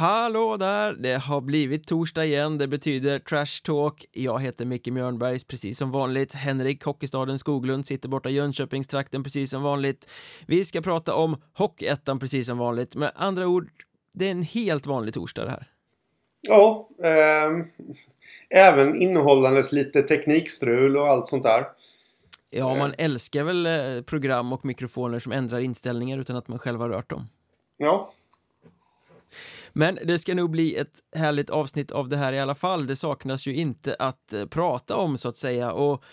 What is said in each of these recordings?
Hallå där! Det har blivit torsdag igen, det betyder Trash Talk. Jag heter Micke Mjörnbergs, precis som vanligt. Henrik Hockeystaden Skoglund sitter borta i Jönköpingstrakten precis som vanligt. Vi ska prata om Hockeyettan precis som vanligt. Med andra ord, det är en helt vanlig torsdag det här. Ja, eh, även innehållandes lite teknikstrul och allt sånt där. Ja, man älskar väl eh, program och mikrofoner som ändrar inställningar utan att man själv har rört dem. Ja, Men det ska nog bli ett härligt avsnitt av det här i alla fall. Det saknas ju inte att eh, prata om så att säga och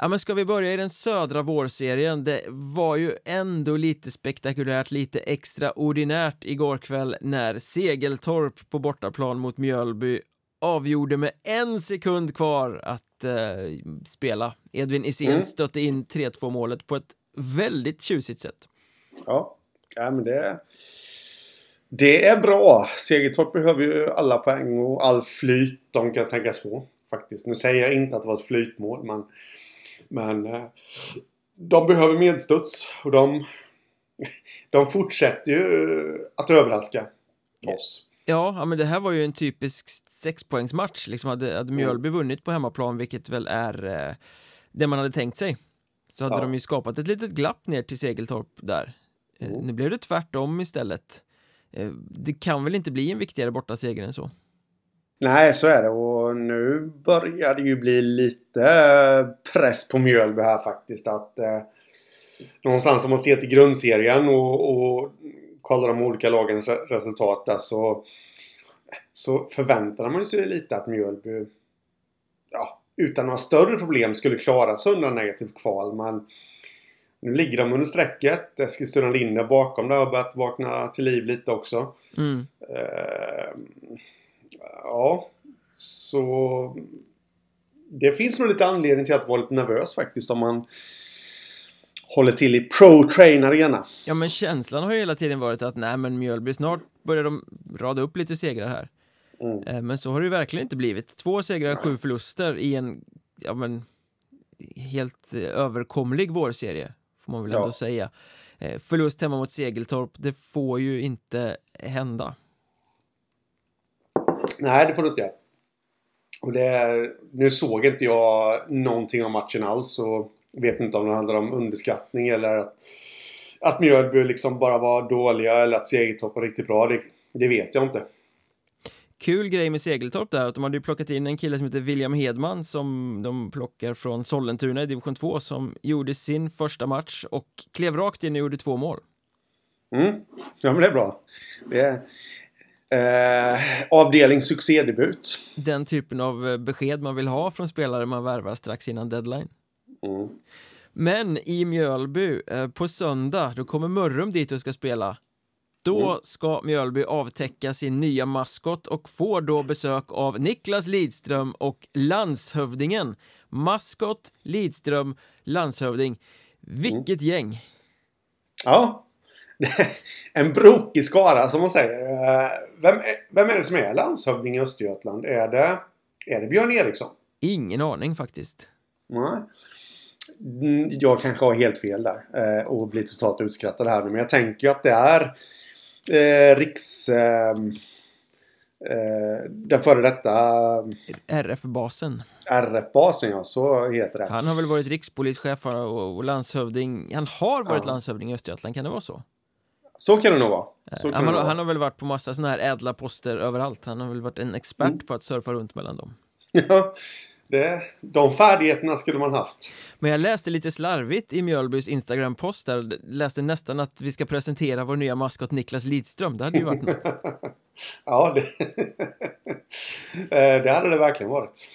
Ja men ska vi börja i den södra vårserien? Det var ju ändå lite spektakulärt, lite extraordinärt igår kväll när Segeltorp på bortaplan mot Mjölby avgjorde med en sekund kvar att eh, spela. Edvin Isén Mm. stötte in 3-2 målet på ett väldigt tjusigt sätt. ja. ja men det, det är bra. Segertorp behöver ju alla poäng och all flyt de kan tänkas få. Faktiskt. Nu säger jag inte att det var ett flytmål men, men eh, de behöver medstuds och de, de fortsätter ju att överraska oss. Ja, men det här var ju en typisk sexpoängsmatch. Liksom hade, hade Mjölby vunnit på hemmaplan, vilket väl är eh, det man hade tänkt sig, så hade Ja. de ju skapat ett litet glapp ner till Segeltorp där. Eh, Mm. Nu blev det tvärtom istället. Eh, det kan väl inte bli en viktigare bortaseger än så? Nej, så är det. Och nu börjar det ju bli lite eh, press på Mjölby här faktiskt. Att eh, någonstans om man ser till grundserien och, och kollar de olika lagens re- resultat där så, så förväntar man sig lite att Mjölby ja, utan några större problem skulle klara sig undan negativt kval. Men nu ligger de under strecket. Eskilstuna Linne bakom där har börjat vakna till liv lite också. Mm. Eh, ja, så det finns nog lite anledning till att vara lite nervös faktiskt om man håller till i Pro Train Arena. Ja, men känslan har ju hela tiden varit att nej, men Mjölby, snart börjar de rada upp lite segrar här. Mm. Eh, Men så har det ju verkligen inte blivit. Två segrar, sju förluster i en, ja men, helt eh, överkomlig vårserie, får man väl Ja. ändå säga. Eh, Förlust hemma mot Segeltorp, det får ju inte hända. Nej, det får du inte göra. Och det är, nu såg inte jag någonting om matchen alls och vet inte om det handlar om underskattning eller att, att Mjölby liksom bara var dåliga eller att Segertorp var riktigt bra. Det, det vet jag inte. Kul grej med Segeltorp där, att de hade ju plockat in en kille som heter William Hedman som de plockar från Sollentuna i division 2 som gjorde sin första match och klev rakt in och gjorde två mål. Mm. Ja, men det är bra. Det är, eh, avdelning succédebut. Den typen av eh, besked man vill ha från spelare man värvar strax innan deadline. Mm. Men i Mjölby eh, på söndag, då kommer Mörrum dit och ska spela. Då Mm. ska Mjölby avtäcka sin nya maskot och får då besök av Niklas Lidström och landshövdingen. Maskot, Lidström, landshövding. Vilket gäng! Ja. en brokig skara som man säger. Eh, Vem, är- vem är det som är landshövding i Östergötland? Är det, är det Björn Eriksson? Ingen aning faktiskt. Nej. Mm, Jag kanske har helt fel där eh, och blir totalt utskrattad här nu. Men jag tänker ju att det är eh, Riks... Eh, eh, den före detta RF-basen. RF-basen, ja. Så heter det. Han har väl varit rikspolischef och, och landshövding. Han har varit Ja. landshövding i Östergötland, kan det vara så? Så kan det nog vara. Kan han, det har, vara. han har väl varit på massa sådana här ädla poster överallt. Han har väl varit en expert Mm. på att surfa runt mellan dem. Ja, det, de färdigheterna skulle man haft. Men jag läste lite slarvigt i Mjölbys Instagram-post där, läste nästan att vi ska presentera vår nya maskot Niklas Lidström, det hade ju varit något. ja, det, Eh, det hade det verkligen varit.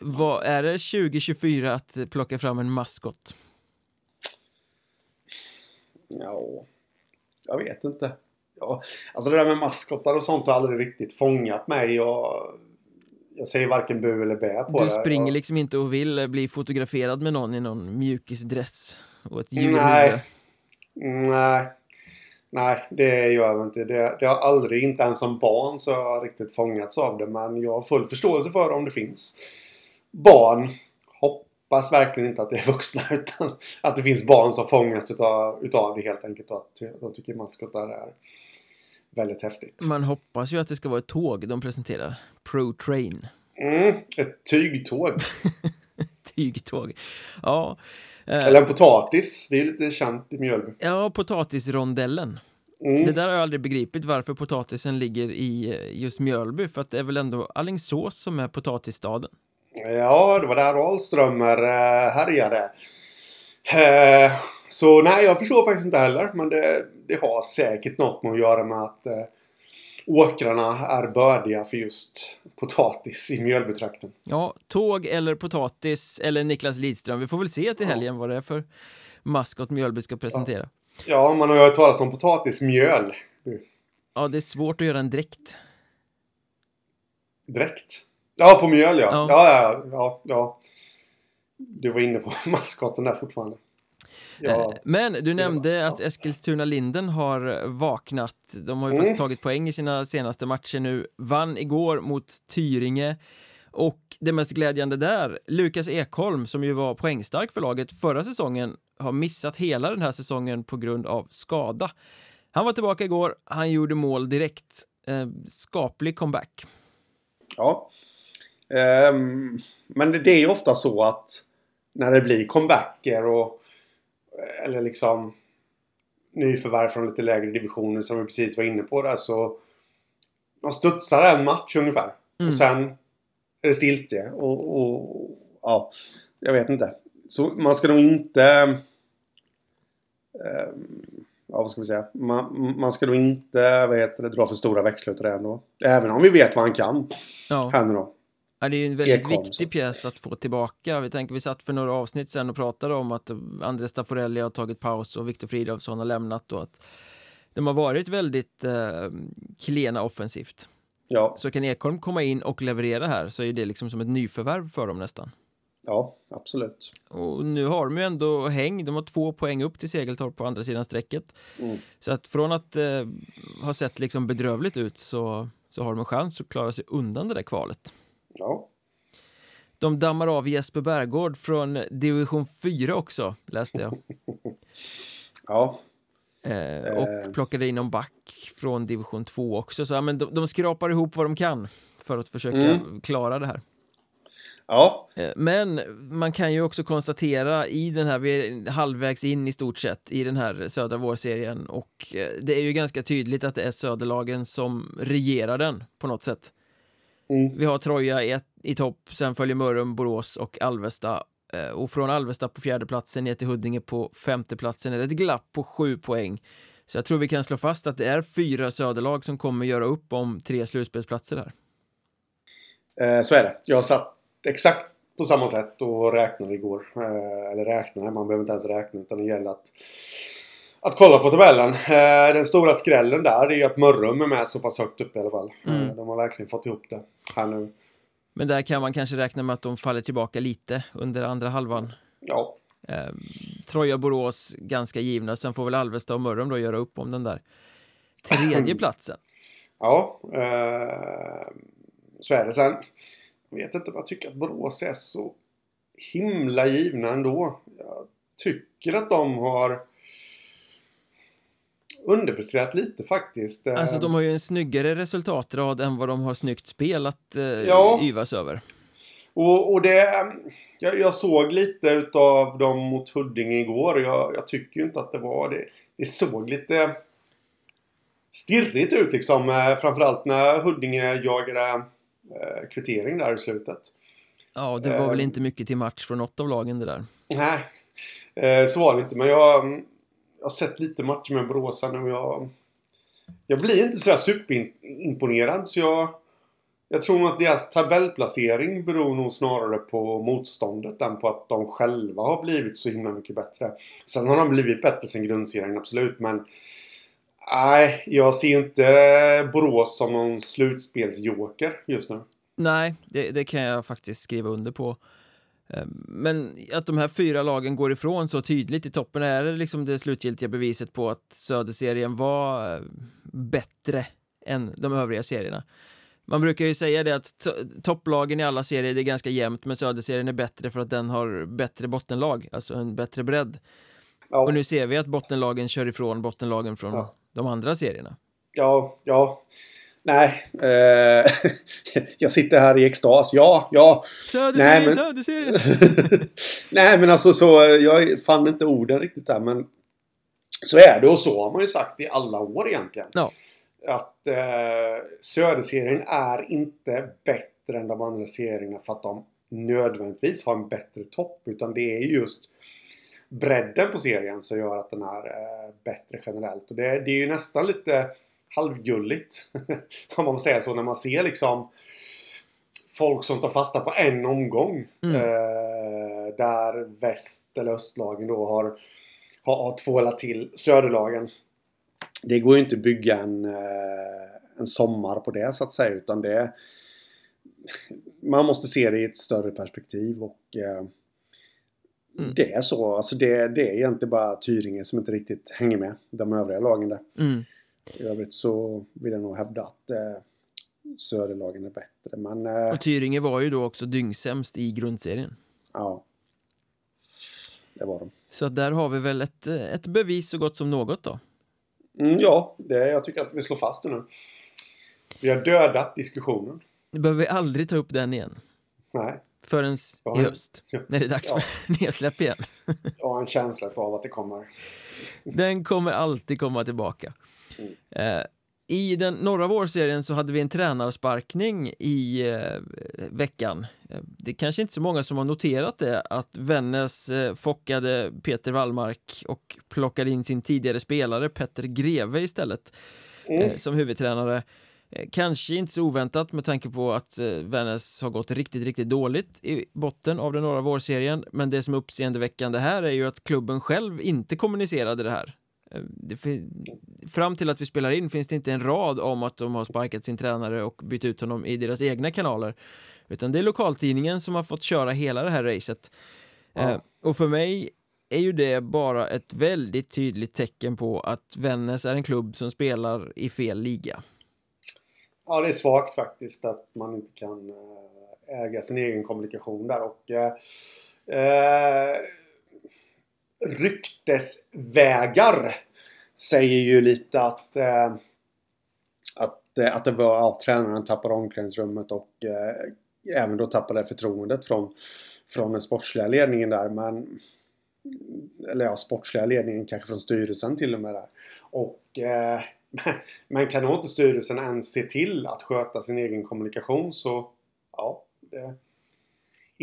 Vad är det 2024 att plocka fram en maskot? Ja, jag vet inte. Ja, alltså det där med maskottar och sånt har aldrig riktigt fångat mig. Jag, jag säger varken bu eller bä på Du det. springer jag, liksom inte och vill bli fotograferad med någon i någon mjukisdress och ett djur Nej. Nej. Nej, det gör jag inte. Det, det har aldrig, inte ens som barn, så har jag riktigt fångats av det. Men jag har full förståelse för om det finns barn. Hoppas verkligen inte att det är vuxna utan att det finns barn som fångas utav, utav det helt enkelt. Och att de tycker maskotar är väldigt häftigt. Man hoppas ju att det ska vara ett tåg de presenterar. Pro Train. Mm, ett tygtåg. Tygtåg. Ja. eh, Eller en potatis. Det är lite känt i Mjölby. Ja, potatisrondellen. Mm. Det där har jag aldrig begripit varför potatisen ligger i eh, just Mjölby för att det är väl ändå Alingsås som är potatisstaden. Ja, det var där Ahlströmer eh, härjade. Så nej, jag förstår faktiskt inte heller. Men det, det har säkert något med att göra med att eh, åkrarna är bördiga för just potatis i Mjölbytrakten. Ja, tåg eller potatis eller Niklas Lidström. Vi får väl se till helgen vad det är för maskot Mjölby ska presentera. Ja, man har ju hört talas om potatismjöl. Ja, det är svårt att göra en dräkt. Direkt. Ja, på mjöl ja. Ja. Ja, ja, ja. ja. Du var inne på maskoten där fortfarande. Ja, Eh, Men du nämnde ja. att Eskilstuna Linden har vaknat. De har ju Mm. faktiskt tagit poäng i sina senaste matcher nu. Vann igår mot Tyringe. Och det mest glädjande där, Lukas Ekholm som ju var poängstark för laget förra säsongen har missat hela den här säsongen på grund av skada. Han var tillbaka igår, han gjorde mål direkt. Eh, skaplig comeback. ja. Ehm, men det, det är ju ofta så att när det blir comebacker och eller liksom nyförvärv från lite lägre divisioner som vi precis var inne på där så man studsar en match ungefär. Mm. Och sen är det stiltje. Och, och ja, jag vet inte. Så man ska nog inte... ehm, ja, vad ska vi säga? Man, man ska nog inte vad heter det, dra för stora växlar utav det ändå. Även om vi vet vad han kan. Ja. Här nu då. Ja, det är ju en väldigt Ekholm, viktig så. pjäs att få tillbaka. Vi tänker vi satt för några avsnitt sen och pratade om att Andres Stafforelli har tagit paus och Viktor Fridolfsson har lämnat och att de har varit väldigt eh, klena offensivt. Ja, Så kan Ekholm komma in och leverera här så är det liksom som ett nyförvärv för dem nästan. ja absolut. Och nu har de ju ändå häng, de har två poäng upp till Segeltorp på andra sidan strecket. Mm. Så att från att eh, ha sett liksom bedrövligt ut så, så har de en chans att klara sig undan det där kvalet. Ja. De dammar av Jesper Bergård från division 4 också, läste jag. Ja. Eh, Eh. och plockade in någon back från division 2 också. Så ja, men de, de skrapar ihop vad de kan för att försöka Mm. klara det här. Ja. Eh, Men man kan ju också konstatera i den här, vi är halvvägs in i stort sett i den här södra vårserien och eh, det är ju ganska tydligt att det är söderlagen som regerar den på något sätt. Mm. Vi har Troja i, i topp, sen följer Mörrum, Borås och Alvesta. Eh, Och från Alvesta på fjärde platsen ner till Huddinge på femte platsen är det ett glapp på sju poäng. Så jag tror vi kan slå fast att det är fyra söderlag som kommer göra upp om tre slutspelsplatser här. Eh, så är det. Jag satt exakt på samma sätt och räknade igår. Eh, eller räknade, man behöver inte ens räkna utan det gäller att, att kolla på tabellen. Eh, den stora skrällen där är ju att Mörrum är med så pass högt upp i alla fall. Mm. Eh, de har verkligen fått ihop det här nu. Men där kan man kanske räkna med att de faller tillbaka lite under andra halvan. Ja, Eh, Troja, Borås, ganska givna. Sen får väl Alvesta och Mörrum då göra upp om den där tredje platsen. ja eh, så är det. Sen jag vet inte om jag tycker att Borås är så himla givna ändå. Jag tycker att de har underpresterat lite faktiskt. Eh, Alltså de har ju en snyggare resultatrad än vad de har snyggt spel att eh, Ja. yvas över. Och, och det... Jag, jag såg lite utav dem mot Huddinge igår och jag, jag tycker ju inte att det var det. Det såg lite stirrigt ut liksom. eh, Framförallt när Huddinge jagade eh, kvittering där i slutet. Ja, det var väl Eh. inte mycket till match från något av lagen det där. Nej, eh, så var det inte. Men jag, mm, jag har sett lite matcher med Borås här nu och jag... Jag blir inte så superimponerad så jag... Jag tror nog att deras tabellplacering beror nog snarare på motståndet än på att de själva har blivit så himla mycket bättre. Sen har de blivit bättre sen grundserien, absolut, men... Nej, jag ser inte Borås som någon slutspelsjoker just nu. Nej, det, det kan jag faktiskt skriva under på. Eh, Men att de här fyra lagen går ifrån så tydligt i toppen är det liksom det slutgiltiga beviset på att Söderserien var eh, bättre än de övriga serierna. Man brukar ju säga det att to- topplagen i alla serier det är ganska jämnt men Söderserien är bättre för att den har bättre bottenlag, alltså en bättre bredd. Ja, Och nu ser vi att bottenlagen kör ifrån bottenlagen från Ja. de andra serierna. ja, ja. Nej. Eh, jag sitter här i extas. Ja, ja. Söderserien, men... Söderserien. Nej, men alltså så. Jag fann inte orden riktigt där, men så är det och så har man ju sagt i alla år egentligen. Ja. Att eh, Söderserien är inte bättre än de andra serierna för att de nödvändigtvis har en bättre topp. Utan det är just bredden på serien som gör att den är eh, bättre generellt. Och det, det är ju nästan lite halvgulligt. Om man säger så när man ser liksom folk som tar fasta på en omgång. Mm. Eh, där väst eller östlagen då har, har, har tvålat till söderlagen. Det går ju inte att bygga en, eh, en sommar på det så att säga. Utan det man måste se det i ett större perspektiv och eh, mm. det är så. Alltså det, det är egentligen bara Tyringe som inte riktigt hänger med de övriga lagen där. Mm. I övrigt så vill jag nog hävda att eh, Söderlagen är bättre. Men, eh, och Tyringe var ju då också dyngsämst i grundserien. Ja. Det var de. Så där har vi väl ett, ett bevis så gott som något då. Mm, ja, det, jag tycker att vi slår fast det nu. Vi har dödat diskussionen. Nu behöver vi aldrig ta upp den igen. Nej. Förrän Ja, i höst, ja. när det är dags Ja. för nedsläpp igen. Jag har en känsla av att det kommer. Den kommer alltid komma tillbaka. Mm. Eh, I den norra vårserien så hade vi en tränarsparkning i eh, veckan. Eh, Det är kanske inte så många som har noterat det att Vännäs eh, fockade Peter Wallmark och plockade in sin tidigare spelare Petter Greve istället Mm. eh, som huvudtränare. Eh, Kanske inte så oväntat med tanke på att eh, Vännäs har gått riktigt, riktigt dåligt i botten av den norra vårserien. Men det som är uppseendeväckande här är ju att klubben själv inte kommunicerade det här. Fram till att vi spelar in finns det inte en rad om att de har sparkat sin tränare och bytt ut honom i deras egna kanaler. Utan det är lokaltidningen som har fått köra hela det här racet. Ja. Eh, Och för mig är ju det bara ett väldigt tydligt tecken på att Vännäs är en klubb som spelar i fel liga. Ja, det är svagt faktiskt att man inte kan eh, äga sin egen kommunikation där. Och eh, eh, ryktesvägar säger ju lite att, eh, att, eh, att det var ja, tränaren tappade omklädningsrummet och eh, även då tappade förtroendet från, från den sportsliga ledningen där. Men, eller ja, sportsliga ledningen kanske från styrelsen till och med där. Och eh, men kan nog inte styrelsen ens se till att sköta sin egen kommunikation så ja. Det,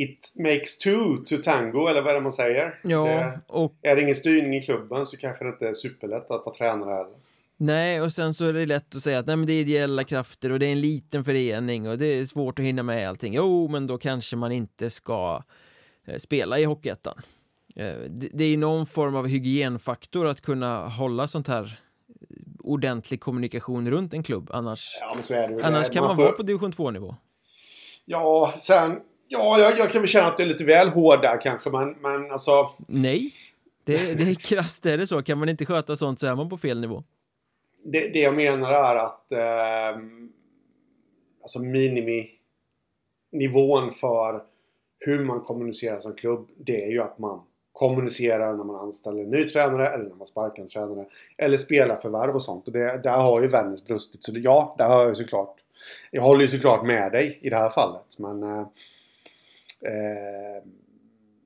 it makes two to tango eller vad är det man säger? Ja, Det, och är det ingen styrning i klubben så kanske det inte är superlätt att vara tränare heller. nej, och sen så är det lätt att säga att nej men det är ideella krafter och det är en liten förening och det är svårt att hinna med allting. Jo, men då kanske man inte ska eh, spela i Hockeyettan. Eh, det, är någon form av hygienfaktor att kunna hålla sånt här eh, ordentlig kommunikation runt en klubb, annars, Ja annars kan man får- vara på division 2-nivå. Ja, sen... Ja, jag, jag kan väl känna att det är lite väl hård där kanske men, men alltså... Nej, det, det är krasst, är det så? Kan man inte sköta sånt så är man på fel nivå. Det, det jag menar är att eh, alltså miniminivån för hur man kommunicerar som klubb det är ju att man kommunicerar när man anställer en ny tränare eller när man sparkar en tränare. Eller spelar förvärv och sånt. Och det, där har ju Vännäs brustit. Så det, ja, där har jag ju såklart. Jag håller ju såklart med dig i det här fallet. Men... Eh, eh,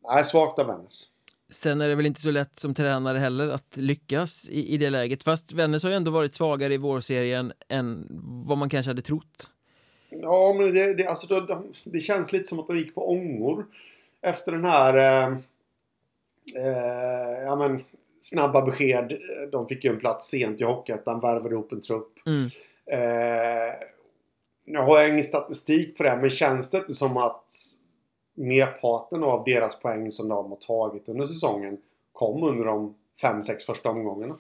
nej, svagt av Vännäs. Sen är det väl inte så lätt som tränare heller att lyckas i, i det läget. Fast Vännäs har ju ändå varit svagare i vårserien än vad man kanske hade trott. Ja, men det, det, alltså, det, det känns lite som att de gick på ångor. Efter den här... Eh, eh, ja, men, snabba besked. De fick ju en plats sent i Hockeyettan, värvade ihop en trupp. Mm. Eh, nu har jag ingen statistik på det, men känns det inte som att merparten av deras poäng som de har tagit under säsongen kom under de 5-6 första omgångarna?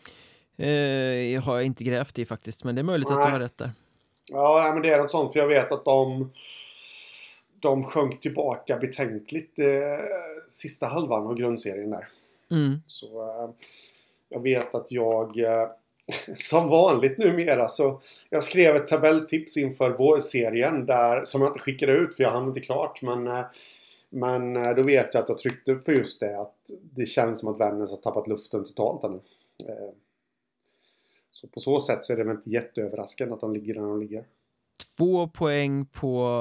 Eh, jag har inte grävt i faktiskt, men det är möjligt att Nej. du har rätt där. Ja, nej, men det är något sånt. För jag vet att de, de sjönk tillbaka betänkligt eh, sista halvan av grundserien där. Mm. Så eh, jag vet att jag eh, som vanligt numera så jag skrev ett tabelltips inför vårserien där som jag inte skickade ut för jag hann inte klart. Men, eh, men eh, då vet jag att jag tryckte på just det att det känns som att Vännäs har tappat luften totalt nu. Eh, Så på så sätt så är det väl inte jätteöverraskande att de ligger där de ligger. Två poäng på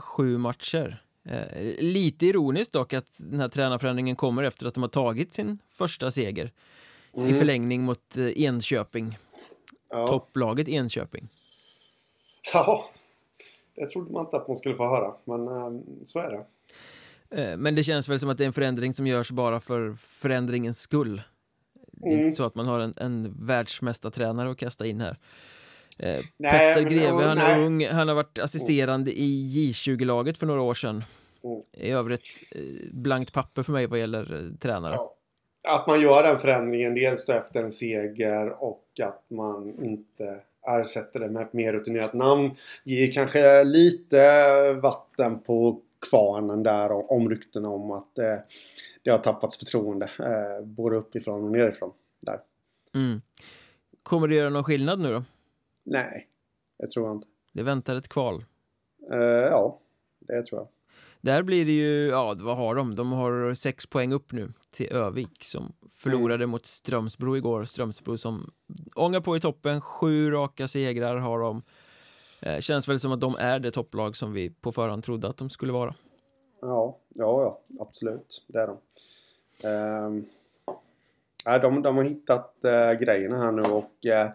sju matcher. Eh, lite ironiskt dock att den här tränarförändringen kommer efter att de har tagit sin första seger mm. i förlängning mot eh, Enköping. Ja. Topplaget Enköping. Ja, det trodde man inte att man skulle få höra, men eh, så är det. Eh, men det känns väl som att det är en förändring som görs bara för förändringens skull. Det är mm. inte så att man har en, en världsmästartränare att kasta in här. Eh, nej, Petter Greve, han är nej. ung, han har varit assisterande i J20-laget för några år sedan. Mm. I övrigt eh, blankt papper för mig vad gäller eh, tränare. Ja. Att man gör den förändringen dels då efter en seger och att man inte ersätter det med ett mer rutinerat namn ger kanske lite vatten på kvarnen där om ryktena om att eh, det har tappats förtroende eh, både uppifrån och nerifrån där. Mm. Kommer det göra någon skillnad nu då? Nej, det tror jag inte. Det väntar ett kval. Uh, ja, det tror jag. Där blir det ju, ja vad har de? De har sex poäng upp nu till Övik som förlorade mm. mot Strömsbro igår. Strömsbro som ångar på i toppen, sju raka segrar har de. Eh, känns väl som att de är det topplag som vi på förhand trodde att de skulle vara. Ja, ja, ja absolut. Det är de. Eh, de, de har hittat eh, grejerna här nu och eh,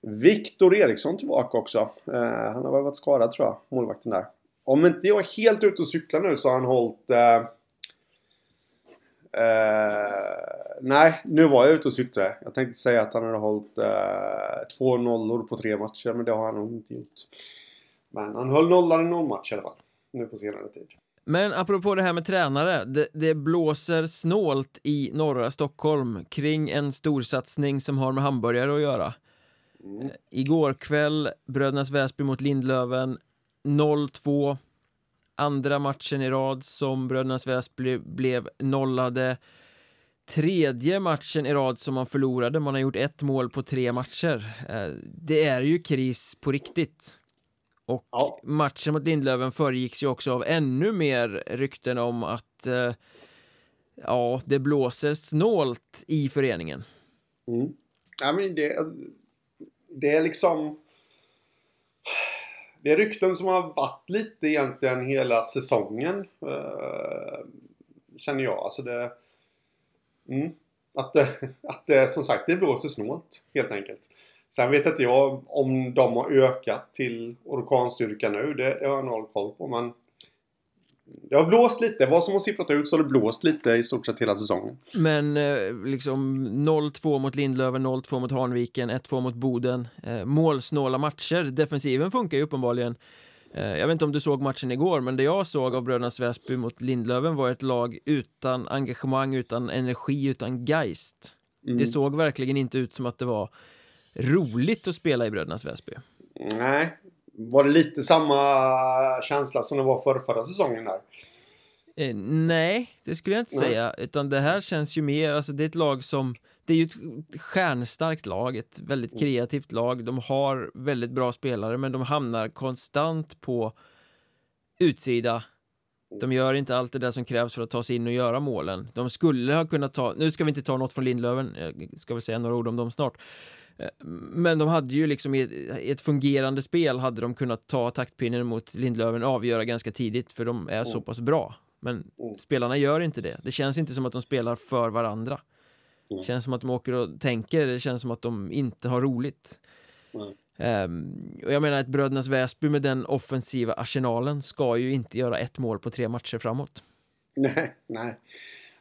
Viktor Eriksson tillbaka också. Eh, han har väl varit skadad tror jag, målvakten där. Om inte jag är helt ute och cyklar nu så har han hållit... Eh, Eh, nej, nu var jag ute och cyklade. Jag tänkte säga att han hade hållit eh, två nollor på tre matcher, men det har han nog inte gjort. Men han höll nollan i någon match i alla fall. Nu på senare tid. Men apropå det här med tränare, det, det, blåser snålt i norra Stockholm kring en storsatsning som har med hamburgare att göra. Mm. Igår kväll, Brödernas Väsby mot Lindlöven 0-2 Andra matchen i rad som Brödernas Väsby blev nollade. Tredje matchen i rad som man förlorade, man har gjort ett mål på tre matcher. Eh, Det är ju kris på riktigt. Och ja. matchen mot Lindlöven föregicks ju också av ännu mer rykten om att eh, Ja, det blåser snålt i föreningen. Mm. Ja men det det är liksom... Det är rykten som har varit lite egentligen hela säsongen. Uh, känner jag. Alltså det... Mm, att, det, att det som sagt, det blåser snålt helt enkelt. Sen vet inte jag om de har ökat till orkanstyrka nu. Det, det har jag noll koll på. Men det har blåst lite, vad som har sipprat ut så har det blåst lite i stort sett hela säsongen. Men eh, liksom 0-2 mot Lindlöven, 0-2 mot Hanviken, 1-2 mot Boden. Eh, målsnåla matcher, defensiven funkar ju uppenbarligen. Eh, jag vet inte om du såg matchen igår, men det jag såg av Bröderna Väsby mot Lindlöven var ett lag utan engagemang, utan energi, utan geist. Mm. Det såg verkligen inte ut som att det var roligt att spela i Brödernas Väsby. Nej, var det lite samma känsla som det var för förra säsongen där? Eh, nej, det skulle jag inte nej. säga. Utan det här känns ju mer, alltså det är ett lag som det är ju ett stjärnstarkt lag, ett väldigt mm. kreativt lag. De har väldigt bra spelare, men de hamnar konstant på utsida. De gör inte allt det där som krävs för att ta sig in och göra målen. De skulle ha kunnat ta, nu ska vi inte ta något från Lindlöven, jag ska väl säga några ord om dem snart. Men de hade ju liksom i ett fungerande spel hade de kunnat ta taktpinnen mot Lindlöven och avgöra ganska tidigt för de är mm. så pass bra. Men mm. spelarna gör inte det. Det känns inte som att de spelar för varandra. Mm. Det känns som att de åker och tänker, det känns som att de inte har roligt. Um, och jag menar ett Brödernas Väsby med den offensiva arsenalen ska ju inte göra ett mål på tre matcher framåt. Nej, nej.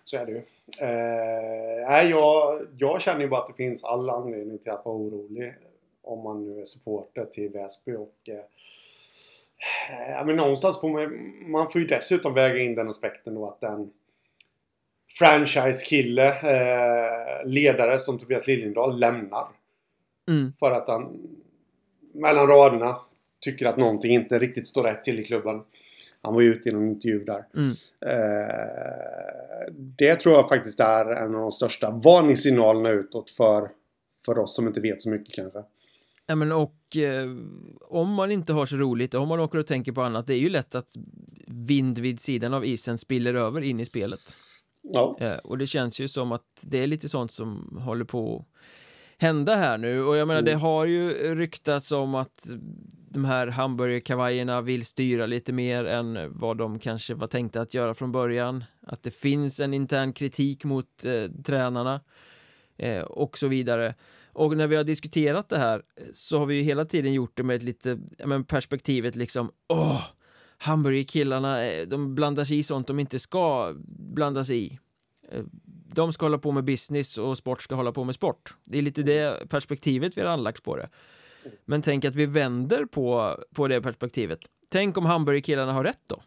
Så är det ju. Eh, jag, jag känner ju bara att det finns all anledning till att vara orolig om man nu är supporter till Väsby och eh, ja, men någonstans på man får ju dessutom väga in den aspekten då att den franchise-kille, eh, ledare som Tobias Liljendahl lämnar. Mm. För att han mellan raderna tycker att någonting inte riktigt står rätt till i klubben. Han var ju ute i någon intervju där. Mm. Eh, det tror jag faktiskt är en av de största varningssignalerna utåt för, för oss som inte vet så mycket kanske. Ja men och eh, om man inte har så roligt, om man åker och tänker på annat, det är ju lätt att vind vid sidan av isen spiller över in i spelet. Ja. Eh, och det känns ju som att det är lite sånt som håller på hända här nu och jag menar Mm. det har ju ryktats om att de här hamburgerkavajerna vill styra lite mer än vad de kanske var tänkta att göra från början att det finns en intern kritik mot eh, tränarna eh, och så vidare och när vi har diskuterat det här så har vi ju hela tiden gjort det med ett lite, men perspektivet liksom åh, hamburgerkillarna, eh, de blandar sig i sånt de inte ska blanda sig i eh, de ska hålla på med business och sport ska hålla på med sport. Det är lite det perspektivet vi har anlagt på det. Men tänk att vi vänder på, på det perspektivet. Tänk om hamburgerkillarna har rätt då?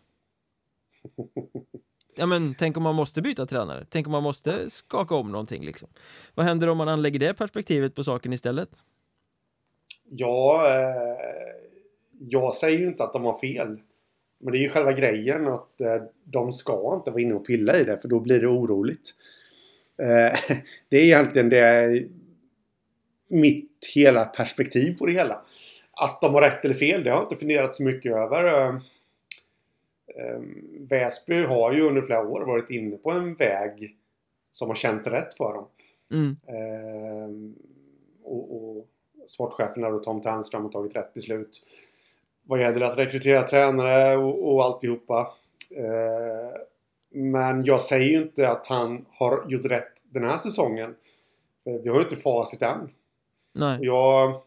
Ja men tänk om man måste byta tränare, tänk om man måste skaka om någonting liksom. Vad händer om man anlägger det perspektivet på saken istället? Ja, eh, jag säger ju inte att de har fel. Men det är ju själva grejen att eh, de ska inte vara inne och pilla i det för då blir det oroligt. Eh, det är egentligen det mitt hela perspektiv på det hela. Att de har rätt eller fel, det har jag inte funderat så mycket över. Eh, eh, Väsby har ju under flera år varit inne på en väg som har känts rätt för dem. Mm. Ehm, och, och sportcheferna och Tom Ternström har tagit rätt beslut. Vad gäller att rekrytera tränare och, och alltihopa. Ehm, men jag säger ju inte att han har gjort rätt den här säsongen. Vi har ju inte facit än. Nej, Jag,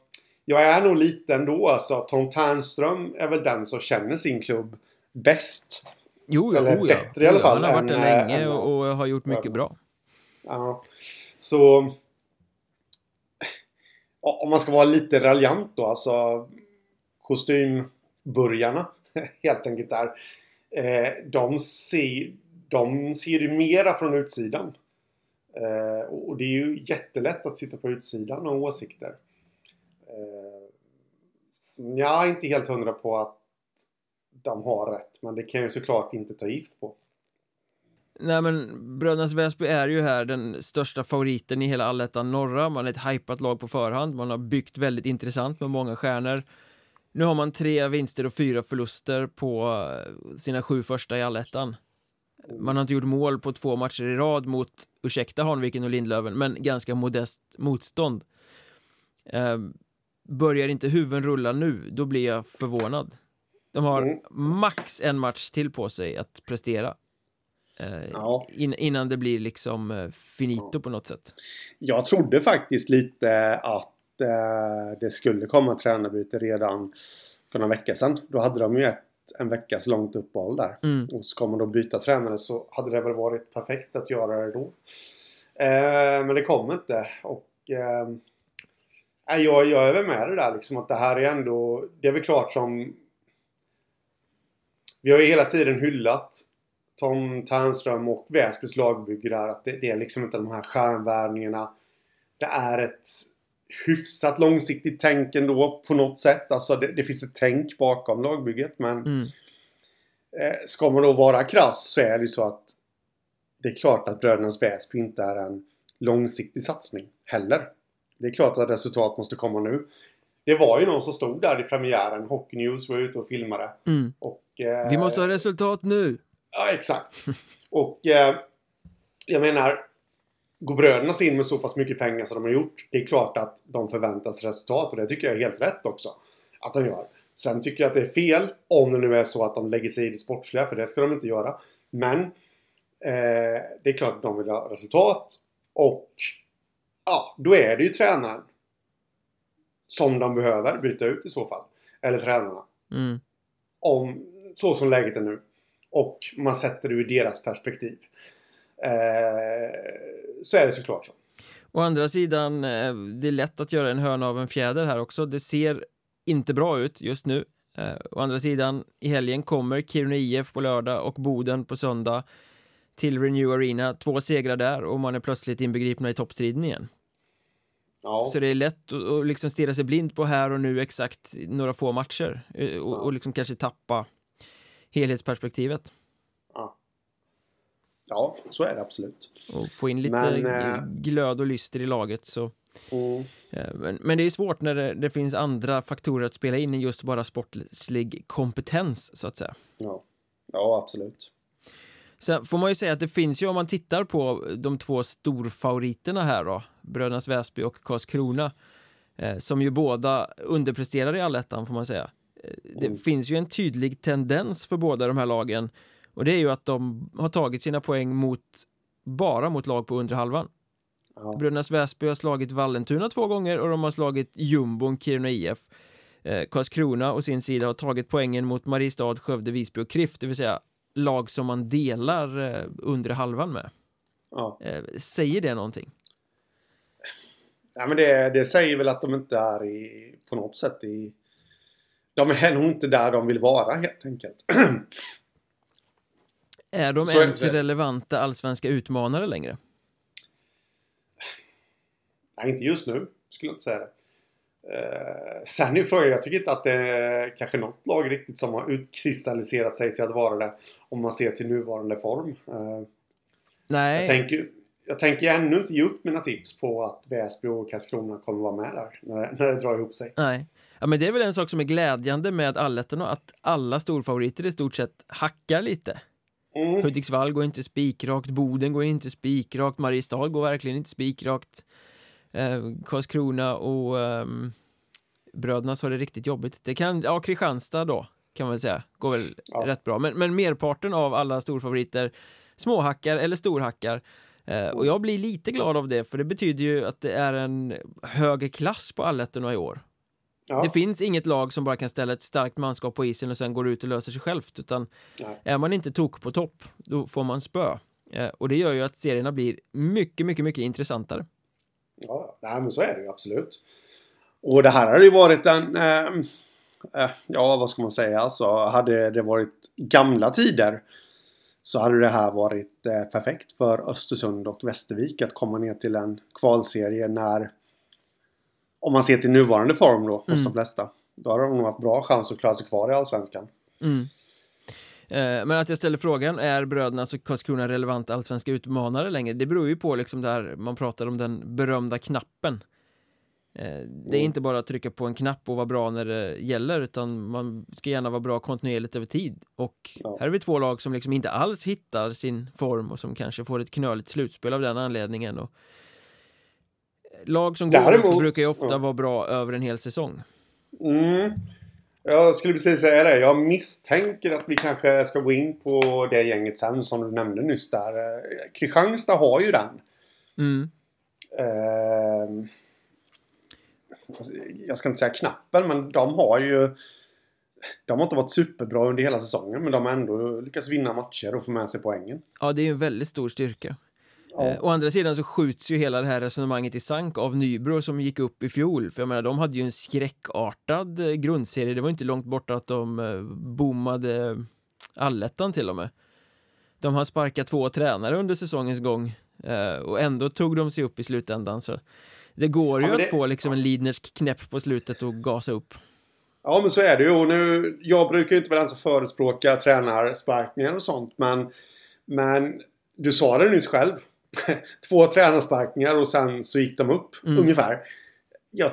jag är nog lite ändå alltså. Tom Ternström är väl den som känner sin klubb bäst. jo, ja, eller ja. bättre i alla fall Han har varit där eh, länge än- och, och har gjort mycket bra. Ja. Så... Om man ska vara lite raljant då, alltså kostymburgarna helt enkelt där. Eh, de, ser, de ser ju mera från utsidan. Eh, och det är ju jättelätt att sitta på utsidan och ha åsikter. Eh, jag är inte helt hundra på att de har rätt, men det kan jag ju såklart inte ta gift på. Nej men Brödernas Väsby är ju här den största favoriten i hela allettan norra Man är ett hypat lag på förhand Man har byggt väldigt intressant med många stjärnor Nu har man tre vinster och fyra förluster på eh, sina sju första i allettan man har inte gjort mål på två matcher i rad mot, ursäkta Hanviken och Lindlöven, men ganska modest motstånd eh, Börjar inte huvuden rulla nu, då blir jag förvånad De har Mm. max en match till på sig att prestera eh, Ja. in, innan det blir liksom eh, finito Ja. på något sätt. Jag trodde faktiskt lite att eh, det skulle komma tränarbyte redan för några veckor sedan. Då hade de ju ett, en veckas långt uppehåll där. Mm. Och ska man då byta tränare så hade det väl varit perfekt att göra det då. Eh, men det kom inte. Och eh, jag, jag är väl med det där liksom att det här är ändå... Det är väl klart som... Vi har ju hela tiden hyllat Tom Ternström och Väsbys lagbygge där. Att det, det är liksom inte de här stjärnvärvningarna. Det är ett hyfsat långsiktigt tänk ändå på något sätt. Alltså det, det finns ett tänk bakom lagbygget men Mm. eh, ska man då vara krass så är det ju så att det är klart att Brödernas Väsby inte är en långsiktig satsning heller. Det är klart att resultat måste komma nu. Det var ju någon som stod där i premiären. Hockey News var ute och filmade. Mm. Och, eh, Vi måste ha resultat nu! Ja, exakt. Och eh, jag menar, går bröderna sig in med så pass mycket pengar som de har gjort, det är klart att de förväntas resultat och det tycker jag är helt rätt också. Att de gör. Sen tycker jag att det är fel om det nu är så att de lägger sig i det sportsliga, för det ska de inte göra. Men eh, det är klart att de vill ha resultat och ja, då är det ju tränaren som de behöver byta ut i så fall. Eller tränarna Mm. om så som läget är nu. Och man sätter det ur deras perspektiv. Eh, så är det såklart så. Å andra sidan, eh, det är lätt att göra en höna av en fjäder här också. Det ser inte bra ut just nu. Eh, å andra sidan, i helgen kommer Kiruna IF på lördag och Boden på söndag till Renew Arena. Två segrar där och man är plötsligt inbegripna i toppstriden igen. Ja, Så det är lätt att, att liksom stirra sig blind på här och nu exakt några få matcher eh, och, och liksom kanske tappa helhetsperspektivet. Ja, så är det absolut. och få in lite Men, eh, glöd och lyster i laget så Mm. eh, men, men det är svårt när det, det finns andra faktorer att spela in än just bara sportslig kompetens så att säga. Ja. ja, absolut. Sen får man ju säga att det finns ju om man tittar på de två storfavoriterna här då Brödernas Väsby och Karlskrona eh, som ju båda underpresterar i allettan får man säga. Eh, det Mm. finns ju en tydlig tendens för båda de här lagen och det är ju att de har tagit sina poäng mot bara mot lag på undre halvan. Ja. Brödernas Väsby har slagit Vallentuna två gånger och de har slagit jumbon Kiruna IF. Eh, Karlskrona och sin sida har tagit poängen mot Mariestad, Skövde, Visby och KRIF, det vill säga lag som man delar eh, undre halvan med. Ja. Eh, säger det någonting? Ja, men det, det säger väl att de inte är i, på något sätt i... De är nog inte där de vill vara helt enkelt. Är de Så är ens det. relevanta allsvenska utmanare längre? Nej, inte just nu. Skulle jag inte säga det. Eh, sen är frågan, jag tycker inte att det är kanske något lag riktigt som har utkristalliserat sig till att vara det. Om man ser till nuvarande form. Eh, Nej, jag, tänker, jag tänker ännu inte ge upp mina tips på att Väsby och Karlskrona kommer vara med där. När, när det drar ihop sig. nej. Ja, men det är väl en sak som är glädjande med allettorna att alla storfavoriter i stort sett hackar lite. Mm. Hudiksvall går inte spikrakt, Boden går inte spikrakt, Mariestad går verkligen inte spikrakt. Eh, Karlskrona och ehm, Brödernas har det riktigt jobbigt. Det kan, ja, Kristianstad då kan man väl säga, går väl Ja. rätt bra. Men, men merparten av alla storfavoriter småhackar eller storhackar. Eh, och jag blir lite glad av det, för det betyder ju att det är en högre klass på allettorna i år. Ja. Det finns inget lag som bara kan ställa ett starkt manskap på isen och sen går ut och löser sig självt, utan Nej. är man inte tok på topp, då får man spö. Eh, och det gör ju att serierna blir mycket, mycket, mycket intressantare. Ja, nej, men så är det ju absolut. Och det här hade ju varit en... Eh, eh, ja, vad ska man säga? Alltså, hade det varit gamla tider så hade det här varit eh, perfekt för Östersund och Västervik att komma ner till en kvalserie när... Om man ser till nuvarande form då, hos Mm. de flesta. Då hade de nog haft bra chans att klara sig kvar i Allsvenskan. Mm. Eh, men att jag ställer frågan, är brödernas och Karlskrona relevanta allsvenska utmanare längre? Det beror ju på liksom där man pratar om den berömda knappen. Eh, det är Mm. inte bara att trycka på en knapp och vara bra när det gäller, utan man ska gärna vara bra kontinuerligt över tid. Och Ja. här är vi två lag som liksom inte alls hittar sin form och som kanske får ett knöligt slutspel av den anledningen. Och lag som går Däremot- brukar ju ofta ja. vara bra över en hel säsong. Mm. Jag skulle precis säga det. Jag misstänker att vi kanske ska gå in på det gänget sen som du nämnde nyss där. Eh, Kristianstad har ju den. Mm. Alltså, jag ska inte säga knappen, men de har ju... De har inte varit superbra under hela säsongen, men de har ändå lyckats vinna matcher och få med sig poängen. Ja, det är ju en väldigt stor styrka. Ja. Eh, å andra sidan så skjuts ju hela det här resonemanget i sank av Nybro som gick upp i fjol. För jag menar, de hade ju en skräckartad eh, grundserie. Det var inte långt borta att de eh, boomade allettan till och med. De har sparkat två tränare under säsongens gång eh, och ändå tog de sig upp i slutändan. Så det går Ja, ju att det- få liksom en Lidnersk knäpp på slutet och gasa upp. Ja, men så är det ju. Och nu, jag brukar ju inte vara den som förespråkar tränarsparkningar och sånt, men... Men du sa det nyss själv. Två tränarsparkningar och sen så gick de upp, Mm. ungefär. Jag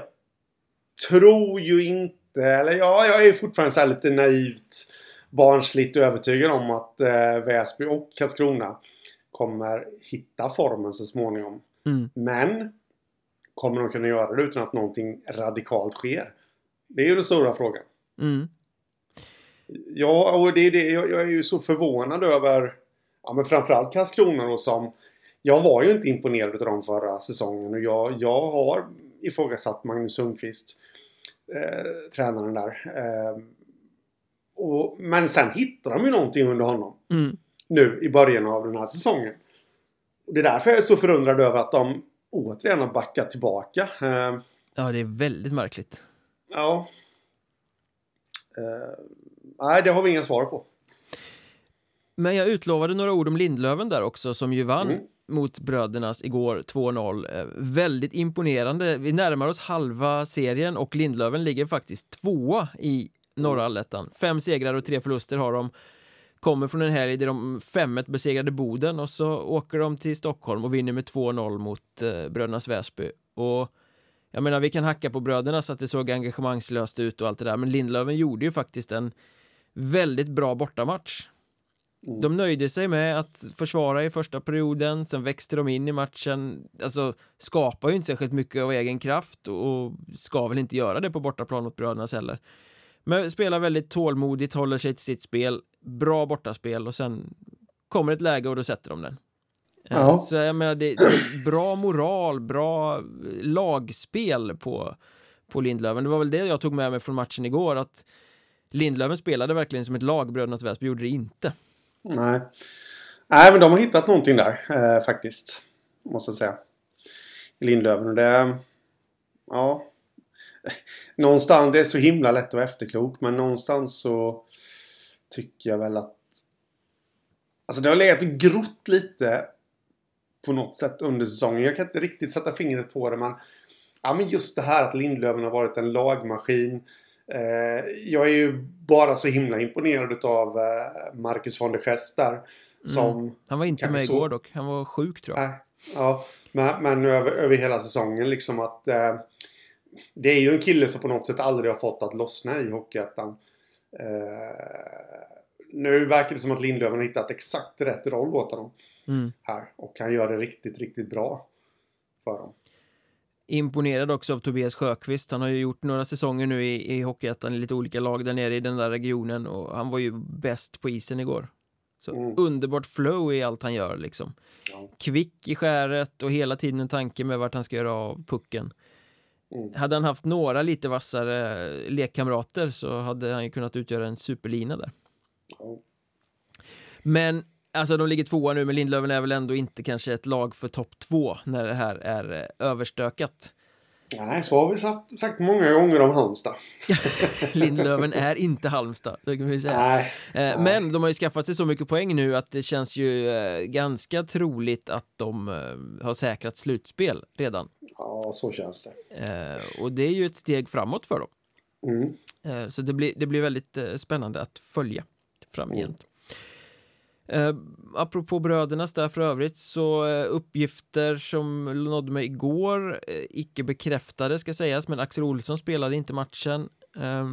tror ju inte, eller ja, jag är fortfarande så lite naivt barnsligt övertygad om att eh, Väsby och Karlskrona kommer hitta formen så småningom. Mm. Men kommer de kunna göra det utan att någonting radikalt sker? Det är ju den stora frågan. Mm. Ja, och det är det. Jag, jag är ju så förvånad över ja, men framförallt Karlskrona då som jag var ju inte imponerad av dem förra säsongen och jag, jag har ifrågasatt Magnus Sundqvist eh, tränaren där. Eh, och, men sen hittar de ju någonting under honom Mm. nu i början av den här säsongen. Och det är därför jag är så förundrad över att de återigen har backat tillbaka. Eh, Ja, det är väldigt märkligt. ja. Eh, nej, det har vi inga svar på. Men jag utlovade några ord om Lindlöven där också som ju vann Mm mot brödernas igår 2-0. Eh, väldigt imponerande. Vi närmar oss halva serien och Lindlöven ligger faktiskt tvåa i norra allettan. Fem segrar och tre förluster har de. Kommer från en helg där de 5 besegrade Boden och så åker de till Stockholm och vinner med 2-0 mot eh, brödernas Väsby. Och jag menar, vi kan hacka på bröderna så att det såg engagemangslöst ut och allt det där, men Lindlöven gjorde ju faktiskt en väldigt bra bortamatch. Mm. De nöjde sig med att försvara i första perioden, sen växte de in i matchen, alltså skapar ju inte särskilt mycket av egen kraft och ska väl inte göra det på bortaplan mot brödernas heller. Men spelar väldigt tålmodigt, håller sig till sitt spel, bra bortaspel och sen kommer ett läge och då sätter de den. Eh, ja. Så jag menar, det är bra moral, bra lagspel på, på Lindlöven. Det var väl det jag tog med mig från matchen igår, att Lindlöven spelade verkligen som ett lag, Brödernas Väsby gjorde det inte. Nej. Nej, men de har hittat någonting där eh, faktiskt. Måste jag säga. I Lindlöven. Och det... Ja. Någonstans, det är så himla lätt att vara efterklok. Men någonstans så tycker jag väl att... Alltså det har legat och grott lite på något sätt under säsongen. Jag kan inte riktigt sätta fingret på det men... Ja men just det här att Lindlöven har varit en lagmaskin. Eh, jag är ju bara så himla imponerad av eh, Marcus von der Gest där. Som mm. Han var inte med så... igår dock. Han var sjuk tror jag. Äh, ja, men, men över, över hela säsongen liksom att eh, det är ju en kille som på något sätt aldrig har fått att lossna i Hockeyettan. Eh, nu verkar det som att Lindlöven har hittat exakt rätt roll åt honom. Mm. Här. Och han gör det riktigt, riktigt bra för dem imponerad också av Tobias Sjöqvist. Han har ju gjort några säsonger nu i, i Hockeyettan i lite olika lag där nere i den där regionen och han var ju bäst på isen igår. Så mm. underbart flow i allt han gör liksom. Ja. Kvick i skäret och hela tiden en tanke med vart han ska göra av pucken. Mm. Hade han haft några lite vassare lekkamrater så hade han ju kunnat utgöra en superlina där. Ja. Men Alltså de ligger tvåa nu men Lindlöven är väl ändå inte kanske ett lag för topp två när det här är eh, överstökat. Nej, så har vi sagt, sagt många gånger om Halmstad. Lindlöven är inte Halmstad, det kan vi säga. Nej, eh, Men de har ju skaffat sig så mycket poäng nu att det känns ju eh, ganska troligt att de har säkrat slutspel redan. Ja, så känns det. Och det är ju ett steg framåt för dem. Mm. Så det blir, det blir väldigt spännande att följa framgent. Mm. Eh, apropå brödernas där för övrigt så eh, uppgifter som nådde mig igår eh, icke bekräftade ska sägas men Axel Olsson spelade inte matchen eh,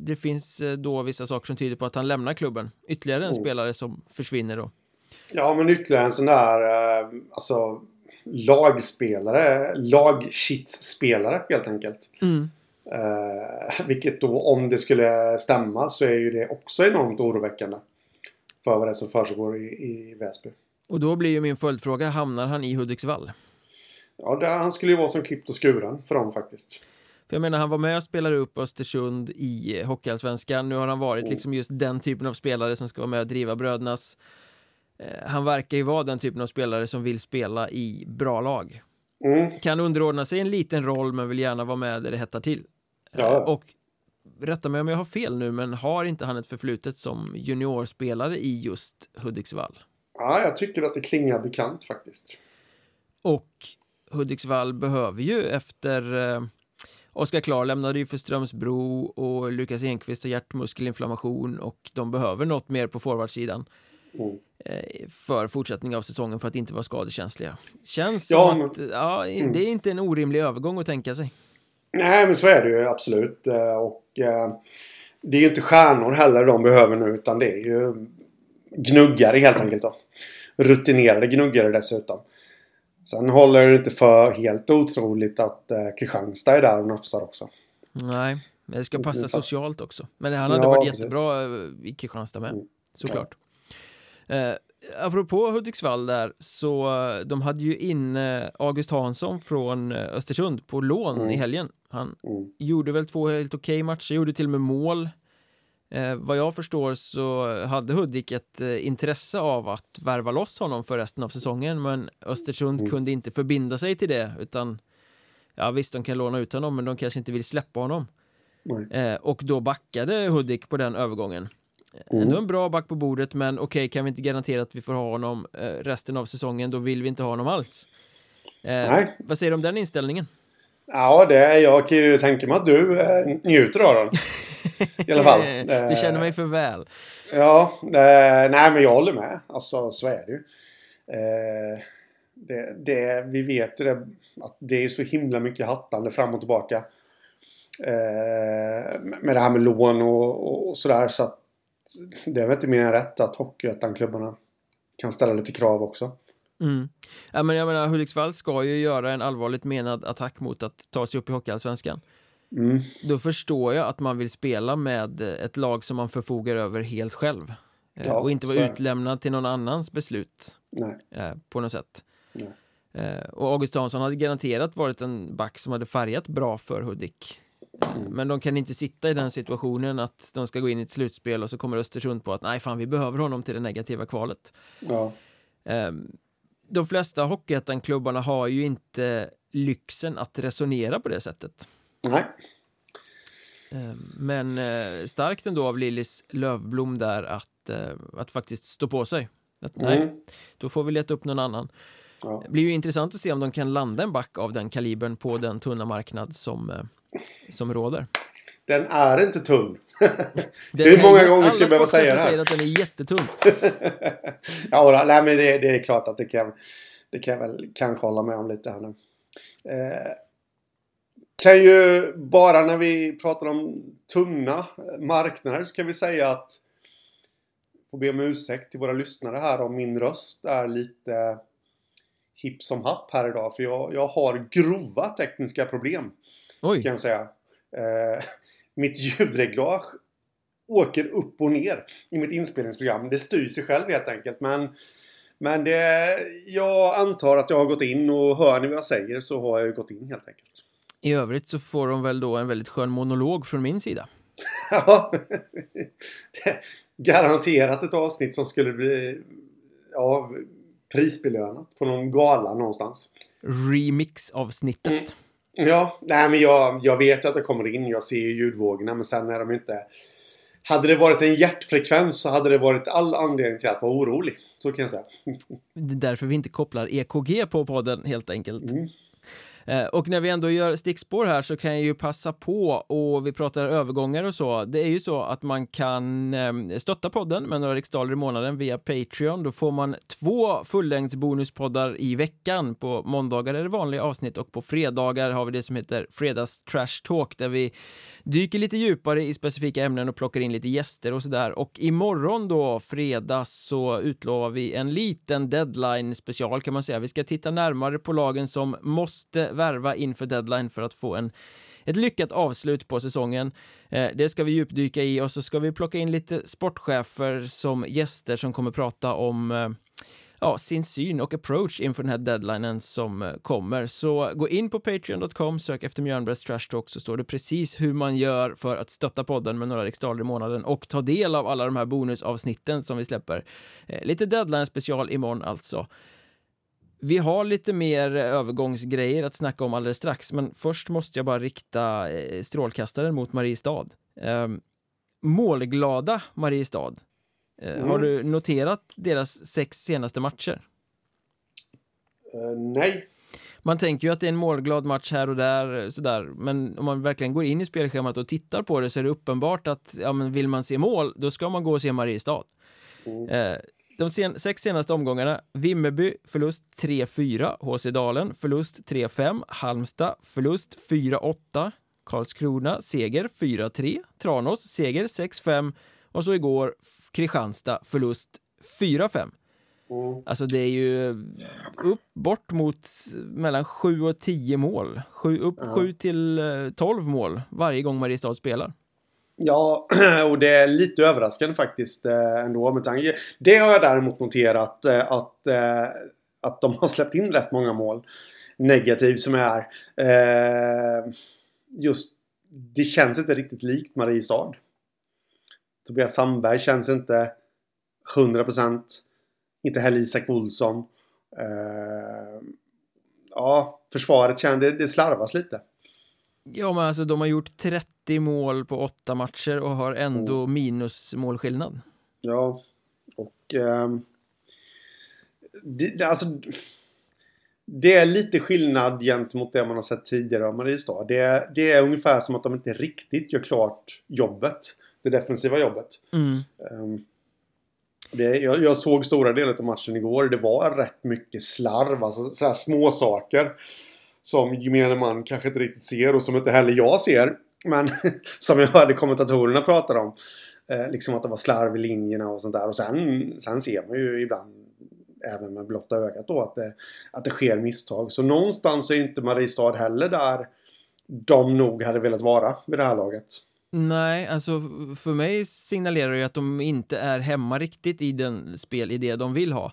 Det finns eh, då vissa saker som tyder på att han lämnar klubben Ytterligare en oh. spelare som försvinner då Ja men ytterligare en sån där eh, alltså lagspelare, lagshitsspelare helt enkelt mm. vilket då om det skulle stämma så är ju det också enormt oroväckande för vad det är som försiggår i, i Väsby. Och då blir ju min följdfråga, hamnar han i Hudiksvall? Ja, det, han skulle ju vara som klippt och skuren för dem faktiskt. För jag menar, han var med och spelade upp Östersund i Hockeyallsvenskan. Nu har han varit mm. liksom just den typen av spelare som ska vara med och driva brödernas. Eh, han verkar ju vara den typen av spelare som vill spela i bra lag. Mm. Kan underordna sig en liten roll men vill gärna vara med där det hettar till. Ja. Eh, och rätta mig om jag har fel nu, men har inte han ett förflutet som juniorspelare i just Hudiksvall? Ja, jag tycker att det klingar bekant faktiskt. Och Hudiksvall behöver ju efter eh, Oskar Klar lämnade ju för Strömsbro och Lukas Enqvist har hjärtmuskelinflammation och de behöver något mer på forwardsidan mm. eh, för fortsättning av säsongen för att inte vara skadekänsliga. Känns ja, som att ja, mm. det är inte en orimlig övergång att tänka sig. Nej, men så är det ju absolut. Eh, och eh, det är ju inte stjärnor heller de behöver nu utan det är ju gnuggare helt enkelt då. Rutinerade gnuggare dessutom. Sen håller det inte för helt otroligt att eh, Kristianstad är där och nafsar också. Nej, men det ska passa socialt också. Men han hade ja, varit precis. jättebra i Kristianstad med, mm. såklart. Ja. Eh, apropå Hudiksvall där, så de hade ju in August Hansson från Östersund på lån mm. i helgen. Han mm. gjorde väl två helt okej okay matcher, gjorde till och med mål. Eh, vad jag förstår så hade Hudik ett eh, intresse av att värva loss honom för resten av säsongen men Östersund mm. kunde inte förbinda sig till det utan ja visst de kan låna ut honom men de kanske inte vill släppa honom. Eh, och då backade Hudik på den övergången. Mm. Ändå en bra back på bordet men okej okay, kan vi inte garantera att vi får ha honom eh, resten av säsongen då vill vi inte ha honom alls. Eh, vad säger du om den inställningen? Ja, det, är jag kan ju tänka mig att du eh, njuter av den. I alla fall. du känner mig för väl. Ja, eh, nej men jag håller med. Alltså så är det ju. Eh, det, det, vi vet ju det, att det är så himla mycket hattande fram och tillbaka. Eh, med det här med lån och, och, och sådär. Så att det är väl inte mer än rätt att Hockeyettan-klubbarna kan ställa lite krav också. Mm. Ja, men jag menar, Hudiksvall ska ju göra en allvarligt menad attack mot att ta sig upp i Hockeyallsvenskan. Mm. Då förstår jag att man vill spela med ett lag som man förfogar över helt själv. Eh, Ja, och inte vara utlämnad till någon annans beslut Nej. eh, på något sätt. Nej. Eh, och August Hansson hade garanterat varit en back som hade färgat bra för Hudik. Mm. Men de kan inte sitta i den situationen att de ska gå in i ett slutspel och så kommer Östersund på att nej fan vi behöver honom till det negativa kvalet. Ja. Ehm, De flesta Hockeyettan-klubbarna har ju inte lyxen att resonera på det sättet. Nej. Ehm, Men eh, starkt ändå av Lillis Lövblom där att, eh, att faktiskt stå på sig. Att, nej, Mm. då får vi leta upp någon annan. Ja. Det blir ju intressant att se om de kan landa en back av den kalibern på den tunna marknad som, eh, som råder. Den är inte tunn. Den Hur många gånger ska jag behöva säga det här? säger att den är jättetunn. ja, nej, men det, det är klart att det kan, det kan jag väl kanske hålla med om lite här nu. Eh, kan ju bara när vi pratar om tunna marknader så kan vi säga att får be om ursäkt till våra lyssnare här om min röst är lite hipp som happ här idag. För jag, jag har grova tekniska problem Oj, kan jag säga. Eh, mitt ljudreglage åker upp och ner i mitt inspelningsprogram. Det styr sig själv helt enkelt. Men, men det, jag antar att jag har gått in och hör ni vad jag säger så har jag ju gått in helt enkelt. i övrigt så får de väl då en väldigt skön monolog från min sida. Ja, Garanterat ett avsnitt som skulle bli ja, prisbelönat på någon gala någonstans. Remix-avsnittet. Mm. Ja, nej men jag, jag vet ju att det kommer in. Jag ser ju ljudvågorna men sen är de inte... Hade det varit en hjärtfrekvens så hade det varit all anledning till att vara orolig. Så kan jag säga. Det är därför vi inte kopplar EKG på podden helt enkelt. Mm. Eh, och när vi ändå gör stickspår här så kan jag ju passa på och vi pratar övergångar och så. Det är ju så att man kan ehm, stötta podden med några riksdaler i månaden via Patreon. Då får man två fullängdsbonuspoddar i veckan. På måndagar är det vanliga avsnitt och på fredagar har vi det som heter Fredags Trash Talk där vi dyker lite djupare i specifika ämnen och plockar in lite gäster och sådär. Och imorgon då, fredag, så utlovar vi en liten deadline special kan man säga. Vi ska titta närmare på lagen som måste värva inför deadline för att få en ett lyckat avslut på säsongen. Eh, det ska vi djupdyka i och så ska vi plocka in lite sportchefer som gäster som kommer prata om eh, ja, sin syn och approach inför den här deadlinen som eh, kommer. Så gå in på patreon.com, sök efter Mjörnbergs Trash Talk så står det precis hur man gör för att stötta podden med några riksdaler i månaden och ta del av alla de här bonusavsnitten som vi släpper. Eh, lite deadline special imorgon alltså. Vi har lite mer eh, övergångsgrejer att snacka om alldeles strax, men först måste jag bara rikta strålkastaren mot Mariestad. Ehm, målglada Mariestad. Eh, Mm. Har du noterat deras sex senaste matcher? Eh, nej. Man tänker ju att det är en målglad match här och där, eh, sådär, men om man verkligen går in i spelschemat och tittar på det så är det uppenbart att ja, men vill man se mål, då ska man gå och se Mariestad. Mm. Eh, de sen, sex senaste omgångarna, Vimmerby förlust 3-4, HC Dalen förlust 3-5, Halmstad förlust 4-8, Karlskrona seger 4-3, Tranås seger 6-5 och så igår Kristianstad förlust 4-5. Mm. Alltså det är ju upp bort mot mellan 7 och 10 mål. Sju, upp Ja. 7 till eh, 12 mål varje gång Mariestad spelar. Ja, och det är lite överraskande faktiskt eh, ändå med tanke. Det har jag däremot noterat eh, att, eh, att de har släppt in rätt många mål. Negativ som är. Eh, just det känns inte riktigt likt Mariestad. Tobias Sandberg känns inte 100%. Inte heller Isak Olsson. Eh, ja, försvaret känns det, det slarvas lite. Ja men alltså de har gjort 30 mål på åtta matcher och har ändå minus målskillnad. Ja, och... det, det, alltså, det är lite skillnad gentemot det man har sett tidigare av Mariestad. Det, det är ungefär som att de inte riktigt gör klart jobbet. Det defensiva jobbet. Mm. Ehm, det, jag, jag såg stora delar av matchen igår. Det var rätt mycket slarv. Alltså så här små saker Som gemene man kanske inte riktigt ser och som inte heller jag ser. Men som jag hörde kommentatorerna prata om. Eh, liksom att det var slarv i linjerna och sånt där. Och sen, sen ser man ju ibland även med blotta ögat då att det, att det sker misstag. Så någonstans är inte Mariestad heller där de nog hade velat vara vid det här laget. Nej, alltså för mig signalerar det att de inte är hemma riktigt i den spelidé de vill ha.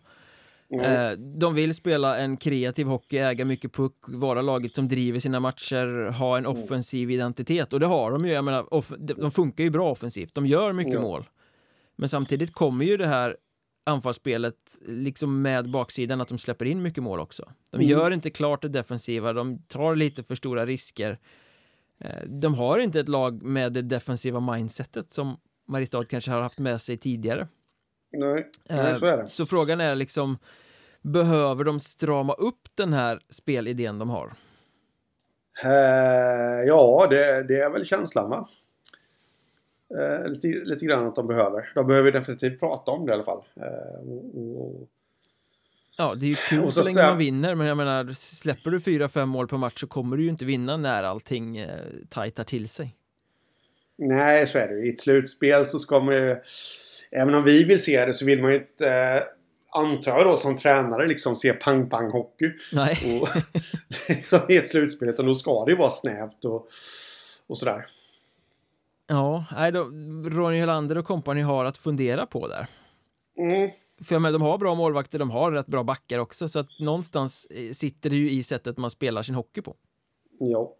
Mm. De vill spela en kreativ hockey, äga mycket puck, vara laget som driver sina matcher, ha en mm. offensiv identitet och det har de ju, jag menar, de funkar ju bra offensivt, de gör mycket ja. mål. Men samtidigt kommer ju det här anfallsspelet liksom med baksidan att de släpper in mycket mål också. De mm. gör inte klart det defensiva, de tar lite för stora risker. Eh, de har inte ett lag med det defensiva mindsetet som Mariestad kanske har haft med sig tidigare. Nej, nej så är det. Så frågan är liksom Behöver de strama upp den här spelidén de har? Uh, ja, det, det, är väl känslan va? Uh, lite, lite grann att de behöver. De behöver definitivt prata om det i alla fall. Uh, och, och... Ja, det är ju kul så, länge säga... man vinner, men jag menar, släpper du 4-5 mål per match så kommer du ju inte vinna när allting eh, tajtar till sig. Nej, så är det I ett slutspel så ska man ju även om vi vill se det så vill man ju inte eh, antar jag då som tränare liksom se pang-pang-hockey. Nej. Och, liksom, I ett slutspel. Utan då ska det ju vara snävt och, och sådär. Ja, nej då, Ronny Helander och kompani har att fundera på där. Mm. För jag menar, de har bra målvakter, de har rätt bra backar också, så att någonstans eh, sitter det ju i sättet man spelar sin hockey på. Ja.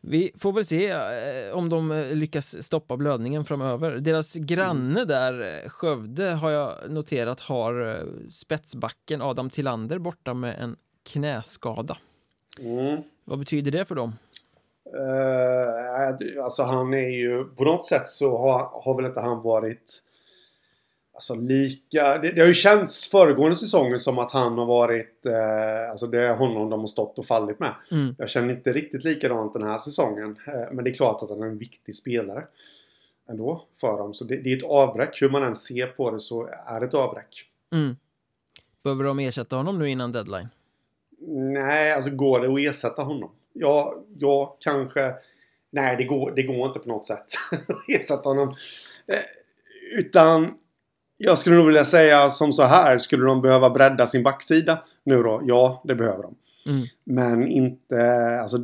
Vi får väl se eh, om de eh, lyckas stoppa blödningen framöver. Deras granne där, Skövde, har jag noterat har spetsbacken Adam Tillander borta med en knäskada. Mm. Vad betyder det för dem? Uh, alltså han är ju, på något sätt så har, har väl inte han varit Alltså lika... Det, det, har ju känts föregående säsonger som att han har varit... Eh, alltså det är honom de har stått och fallit med. Mm. Jag känner inte riktigt likadant den här säsongen. Eh, men det är klart att han är en viktig spelare. Ändå för dem. Så det, det, är ett avbräck. Hur man än ser på det så är det ett avbräck. Mm. Behöver de ersätta honom nu innan deadline? Nej, alltså går det att ersätta honom? Ja, ja kanske... Nej, det går, det går inte på något sätt att ersätta honom. Eh, utan jag skulle nog vilja säga som så här. Skulle de behöva bredda sin backsida nu då? Ja, det behöver de. Mm. Men inte... Alltså,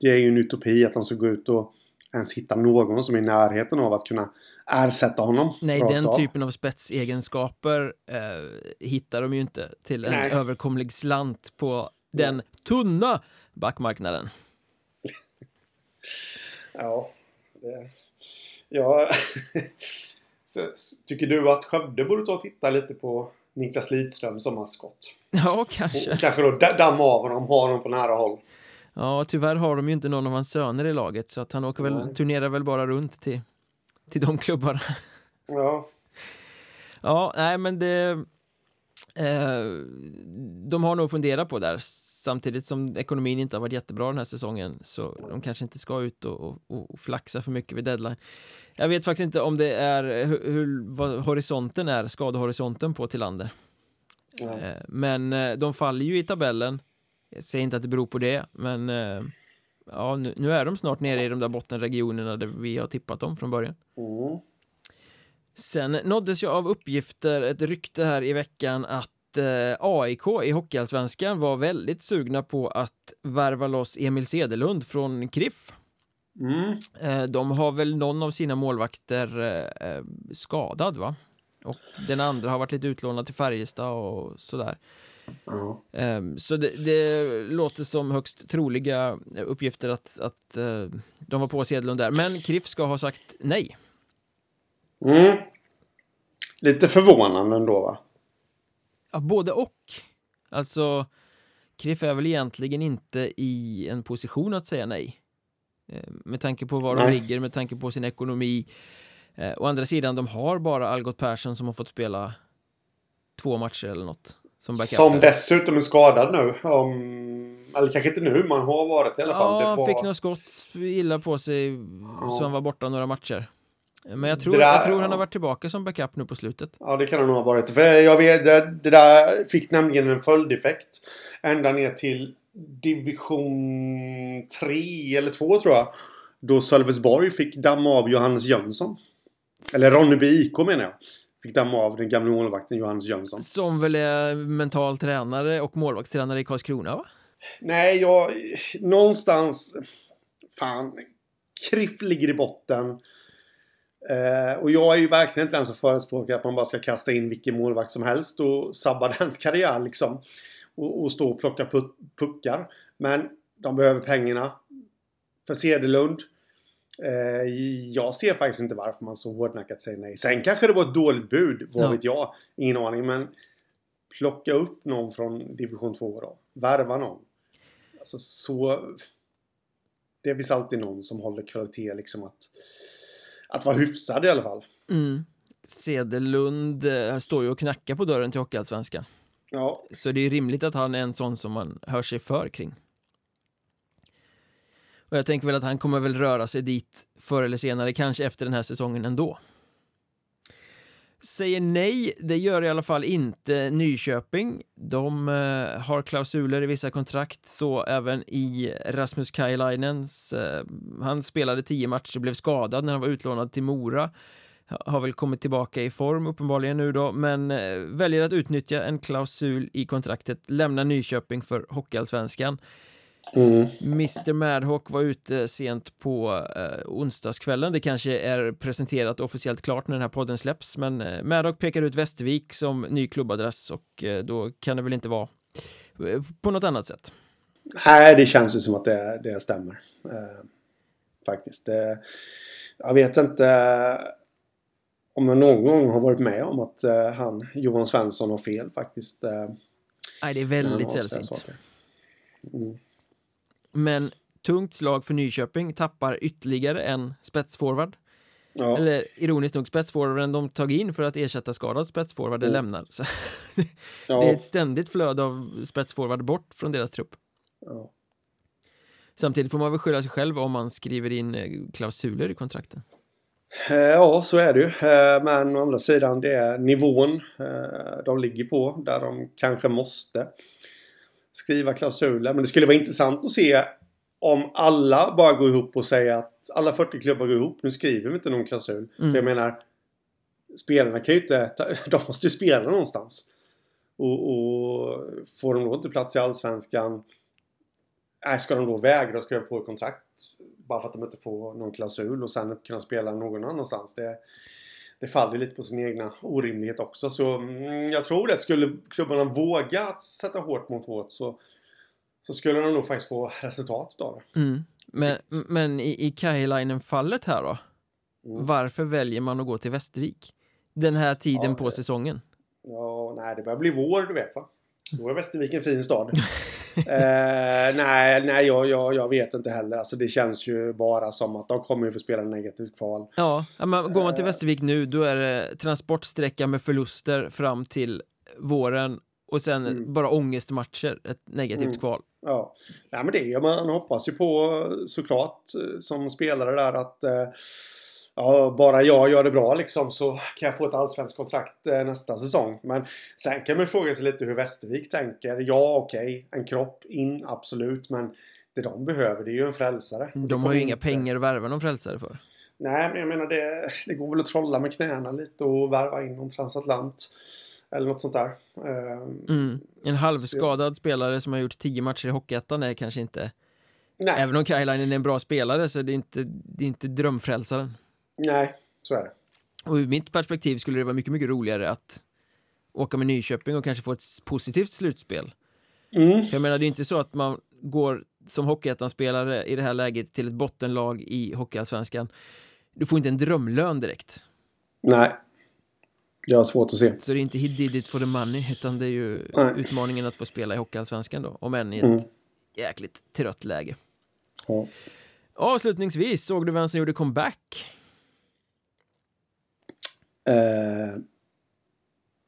det är ju en utopi att de ska gå ut och ens hitta någon som är i närheten av att kunna ersätta honom. Nej, den av. typen av spetsegenskaper eh, hittar de ju inte till en Nej. överkomlig slant på den tunna backmarknaden. ja, det... Ja, Tycker du att Skövde borde ta och titta lite på Niklas Lidström som maskot? Ja, kanske. Och kanske då damma av honom, ha honom på nära håll. Ja, tyvärr har de ju inte någon av hans söner i laget så att han åker väl, turnerar väl bara runt till, till de klubbarna. Ja. Ja, nej men det... Eh, de har nog funderat på där samtidigt som ekonomin inte har varit jättebra den här säsongen så de kanske inte ska ut och, och, och flaxa för mycket vid deadline. Jag vet faktiskt inte om det är hur, hur vad horisonten är, skadehorisonten på Tillander. Mm. Men eh, de faller ju i tabellen. Jag säger inte att det beror på det, men eh, ja, nu, nu är de snart nere i de där bottenregionerna där vi har tippat dem från början. Mm. Sen nåddes jag av uppgifter, ett rykte här i veckan att eh, AIK i Hockeyallsvenskan var väldigt sugna på att värva loss Emil Sedelund från KRIF. Mm. Eh, de har väl någon av sina målvakter eh, skadad va? Och den andra har varit lite utlånad till Färjestad och sådär. Mm. Så det, det, låter som högst troliga uppgifter att, att de var på Sedelund där. Men KRIF ska ha sagt nej. Mm. Lite förvånande ändå va? Ja, både och. Alltså, KRIF är väl egentligen inte i en position att säga nej. Eh, med tanke på var nej. de ligger, med tanke på sin ekonomi. Eh, å andra sidan, de har bara Algot Persson som har fått spela två matcher eller något. Som, som dessutom är skadad nu. Um, eller kanske inte nu, man har varit i alla fall. Ja, var... fick något skott illa på sig ja. så han var borta några matcher. Men jag tror, där, jag tror han har varit tillbaka som backup nu på slutet. Ja, det kan han nog ha varit. För jag vet, det, det där fick nämligen en följdeffekt. Ända ner till division 3 eller 2 tror jag. Då Sölvesborg fick damma av Johannes Jönsson. Eller Ronneby IK menar jag. Fick damma av den gamla målvakten Johannes Jönsson. Som väl är mental tränare och målvaktstränare i Karlskrona va? Nej, jag... Någonstans... Fan. Kriff ligger i botten. Eh, och jag är ju verkligen inte den som förespråkar att man bara ska kasta in vilken målvakt som helst och sabba dens karriär liksom. Och, och stå och plocka put, puckar. Men de behöver pengarna. För Cederlund. Eh, jag ser faktiskt inte varför man så hårdnackat säger nej. Sen kanske det var ett dåligt bud. Vad Ja. vet jag? Ingen aning. Men plocka upp någon från division 2 då. Värva någon. Alltså så... Det finns alltid någon som håller kvalitet liksom att... Att vara hyfsad i alla fall. Mm. Cederlund eh, står ju och knackar på dörren till Hockeyallsvenskan. Ja. Så det är rimligt att han är en sån som man hör sig för kring. Och jag tänker väl att han kommer väl röra sig dit förr eller senare, kanske efter den här säsongen ändå. Säger nej, det gör i alla fall inte Nyköping. De eh, har klausuler i vissa kontrakt, så även i Rasmus Kajlainens. Eh, han spelade tio matcher, blev skadad när han var utlånad till Mora. Har väl kommit tillbaka i form uppenbarligen nu då, men eh, väljer att utnyttja en klausul i kontraktet, lämna Nyköping för Hockeyallsvenskan. Mm. Mr Madhawk var ute sent på eh, onsdagskvällen. Det kanske är presenterat officiellt klart när den här podden släpps, men eh, Madhawk pekar ut Västervik som ny klubbadress och eh, då kan det väl inte vara eh, på något annat sätt. Nej, det känns ju som att det, det stämmer. Eh, faktiskt. Det, jag vet inte eh, om jag någon gång har varit med om att eh, han, Johan Svensson, har fel faktiskt. Nej, det är väldigt sällsynt. Mm. Men tungt slag för Nyköping, tappar ytterligare en spetsforward. Ja, Eller ironiskt nog spetsforwarden de tagit in för att ersätta skadad spetsforward Mm. lämnar. Så ja, Det är ett ständigt flöde av spetsforward bort från deras trupp. ja. Samtidigt får man väl skylla sig själv om man skriver in eh, klausuler i kontrakten. Eh, Ja, så är det ju. Eh, Men å andra sidan, det är nivån de ligger på. Där de kanske måste skriva klausuler. Men det skulle vara intressant att se om alla bara går ihop och säger att alla 40 klubbar går ihop. Nu skriver vi inte någon klausul. Mm. För jag menar, spelarna kan ju inte... De måste ju spela någonstans. Och, och får de då inte plats i Allsvenskan Nej, ska de då vägra att skriva på ett kontrakt bara för att de inte får någon klausul och sen inte kunna spela någon annanstans? Det, det faller lite på sin egna orimlighet också. Så mm, jag tror det. Skulle klubbarna våga att sätta hårt mot hårt så, så skulle de nog faktiskt få resultat av det. Mm. Men, Sikt. men i, i Kajlainen-fallet här då? Mm. Varför väljer man att gå till Västervik? Den här tiden Ja, på säsongen. Ja, nej, det börjar bli vår, du vet va? Då är Västervik en fin stad. eh, nej, nej jag, jag, jag vet inte heller. Alltså, det känns ju bara som att de kommer ju få spela negativt kval. Ja, men går man till Eh. Västervik nu då är det transportsträcka med förluster fram till våren och sen Mm. bara ångestmatcher, ett negativt Mm. kval. Ja, nej, men det är man hoppas ju på såklart eh, som spelare där att eh, ja, bara jag gör det bra liksom så kan jag få ett allsvenskt kontrakt eh, nästa säsong. Men sen kan man fråga sig lite hur Västervik tänker. Ja, okej, en kropp in, absolut, men det de behöver det är ju en frälsare. De har ju inga pengar att värva någon frälsare för. Nej, men jag menar det, det går väl att trolla med knäna lite och värva in någon transatlant. Eller något sånt där. Ehm, Mm. En halvskadad spelare som har gjort tio matcher i Hockeyettan är kanske inte nej, Även om Kajlainen är en bra spelare så är det inte, det är inte drömfrälsaren. Nej, så är det. Och ur mitt perspektiv skulle det vara mycket, mycket roligare att åka med Nyköping och kanske få ett positivt slutspel. Mm. För jag menar, det är inte så att man går som Hockeyettan-spelare i det här läget till ett bottenlag i Hockeyallsvenskan. Du får inte en drömlön direkt. Nej. Jag har svårt att se. Så det är inte he did it for the money, utan det är ju Nej. utmaningen att få spela i Hockeyallsvenskan då, om än i ett Mm. jäkligt trött läge. Ja. Avslutningsvis, såg du vem som gjorde comeback? Eh,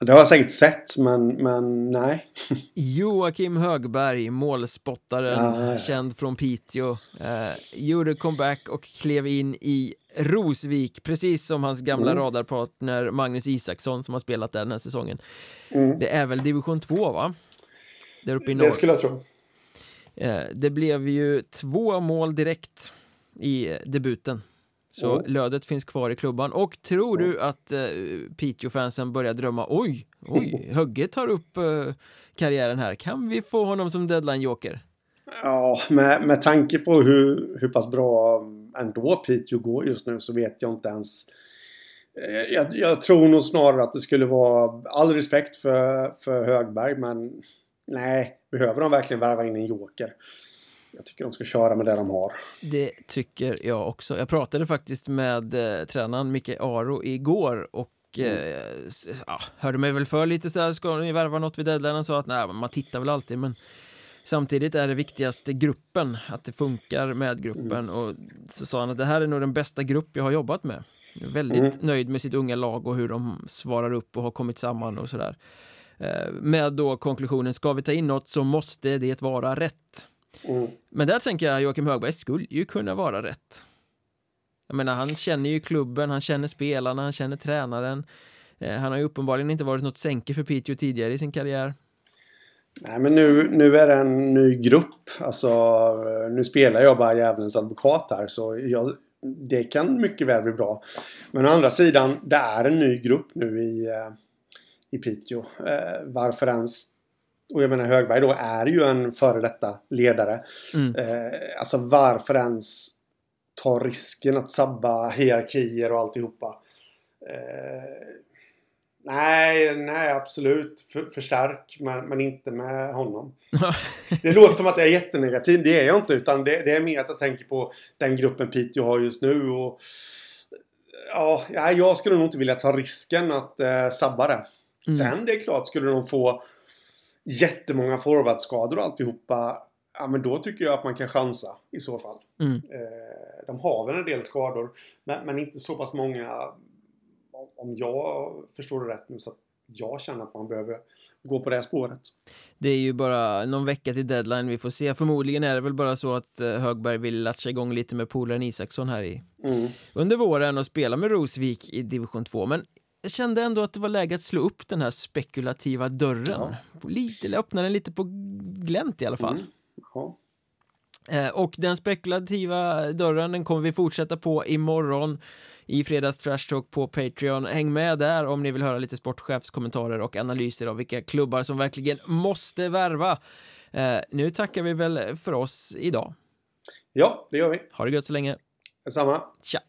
det har jag säkert sett, men, men nej. Joakim Högberg, målspottaren, Ah, känd från Piteå, eh, gjorde comeback och klev in i Rosvik, precis som hans gamla Mm. radarpartner Magnus Isaksson som har spelat där den här säsongen. Mm. Det är väl division 2 va? Där uppe i norr. Det skulle jag tro. Eh, det blev ju två mål direkt i debuten. Så Oh. lödet finns kvar i klubban. Och tror du att eh, Piteå-fansen börjar drömma oj, oj, Högge tar upp eh, karriären här. Kan vi få honom som deadline-joker? Ja, med, med tanke på hur, hur pass bra ändå Piteå går just nu så vet jag inte ens. Eh, Jag, jag tror nog snarare att det skulle vara all respekt för, för Högberg men nej, behöver de verkligen värva in en joker? Jag tycker de ska köra med det de har. Det tycker jag också. Jag pratade faktiskt med eh, tränaren Micke Aro igår och eh, s- ja, hörde mig väl för lite så här, ska ni värva något vid deadline? Han sa att nej, man tittar väl alltid men samtidigt är det viktigaste gruppen, att det funkar med gruppen och så sa han att det här är nog den bästa grupp jag har jobbat med. Jag är väldigt Mm. nöjd med sitt unga lag och hur de svarar upp och har kommit samman och sådär. Eh, med då konklusionen, ska vi ta in något så måste det vara rätt. Mm. Men där tänker jag Joakim Högberg skulle ju kunna vara rätt. Jag menar, han känner ju klubben, han känner spelarna, han känner tränaren. Eh, han har ju uppenbarligen inte varit något sänke för Piteå tidigare i sin karriär. Nej men nu, nu är det en ny grupp. Alltså nu spelar jag bara djävulens advokat här så jag, det kan mycket väl bli bra. Men å andra sidan, det är en ny grupp nu i, eh, i Piteå. Eh, varför ens... Och jag menar Högberg då är ju en före detta ledare. Mm. Eh, alltså varför ens ta risken att sabba hierarkier och alltihopa? Eh, nej, nej absolut. För, förstärk, men, men inte med honom. Det låter som att jag är jättenegativ. Det är jag inte. Utan det, det är mer att jag tänker på den gruppen Piteå har just nu. Och, ja, ja, jag skulle nog inte vilja ta risken att eh, sabba det. Mm. Sen det är klart, skulle de få jättemånga forwardskador och alltihopa. Ja, men då tycker jag att man kan chansa i så fall. Mm. Eh, de har väl en del skador. Men, men inte så pass många. om- jag förstår det rätt nu. Så att jag känner att man behöver gå på det spåret. Det är ju bara någon vecka till deadline vi får se. Förmodligen är det väl bara så att eh, Högberg vill latcha igång lite med polaren Isaksson här i Mm. under våren och spela med Rosvik i division 2. Men jag kände ändå att det var läge att slå upp den här spekulativa dörren. Lite, eller öppna den lite på glänt i alla fall. Mm. Ja. Eh, och den spekulativa dörren den kommer vi fortsätta på imorgon i fredags Trash Talk på Patreon. Häng med där om ni vill höra lite sportchefskommentarer och analyser av vilka klubbar som verkligen måste värva. Eh, nu tackar vi väl för oss idag. ja, det gör vi. Ha det gött så länge. Detsamma. Tja!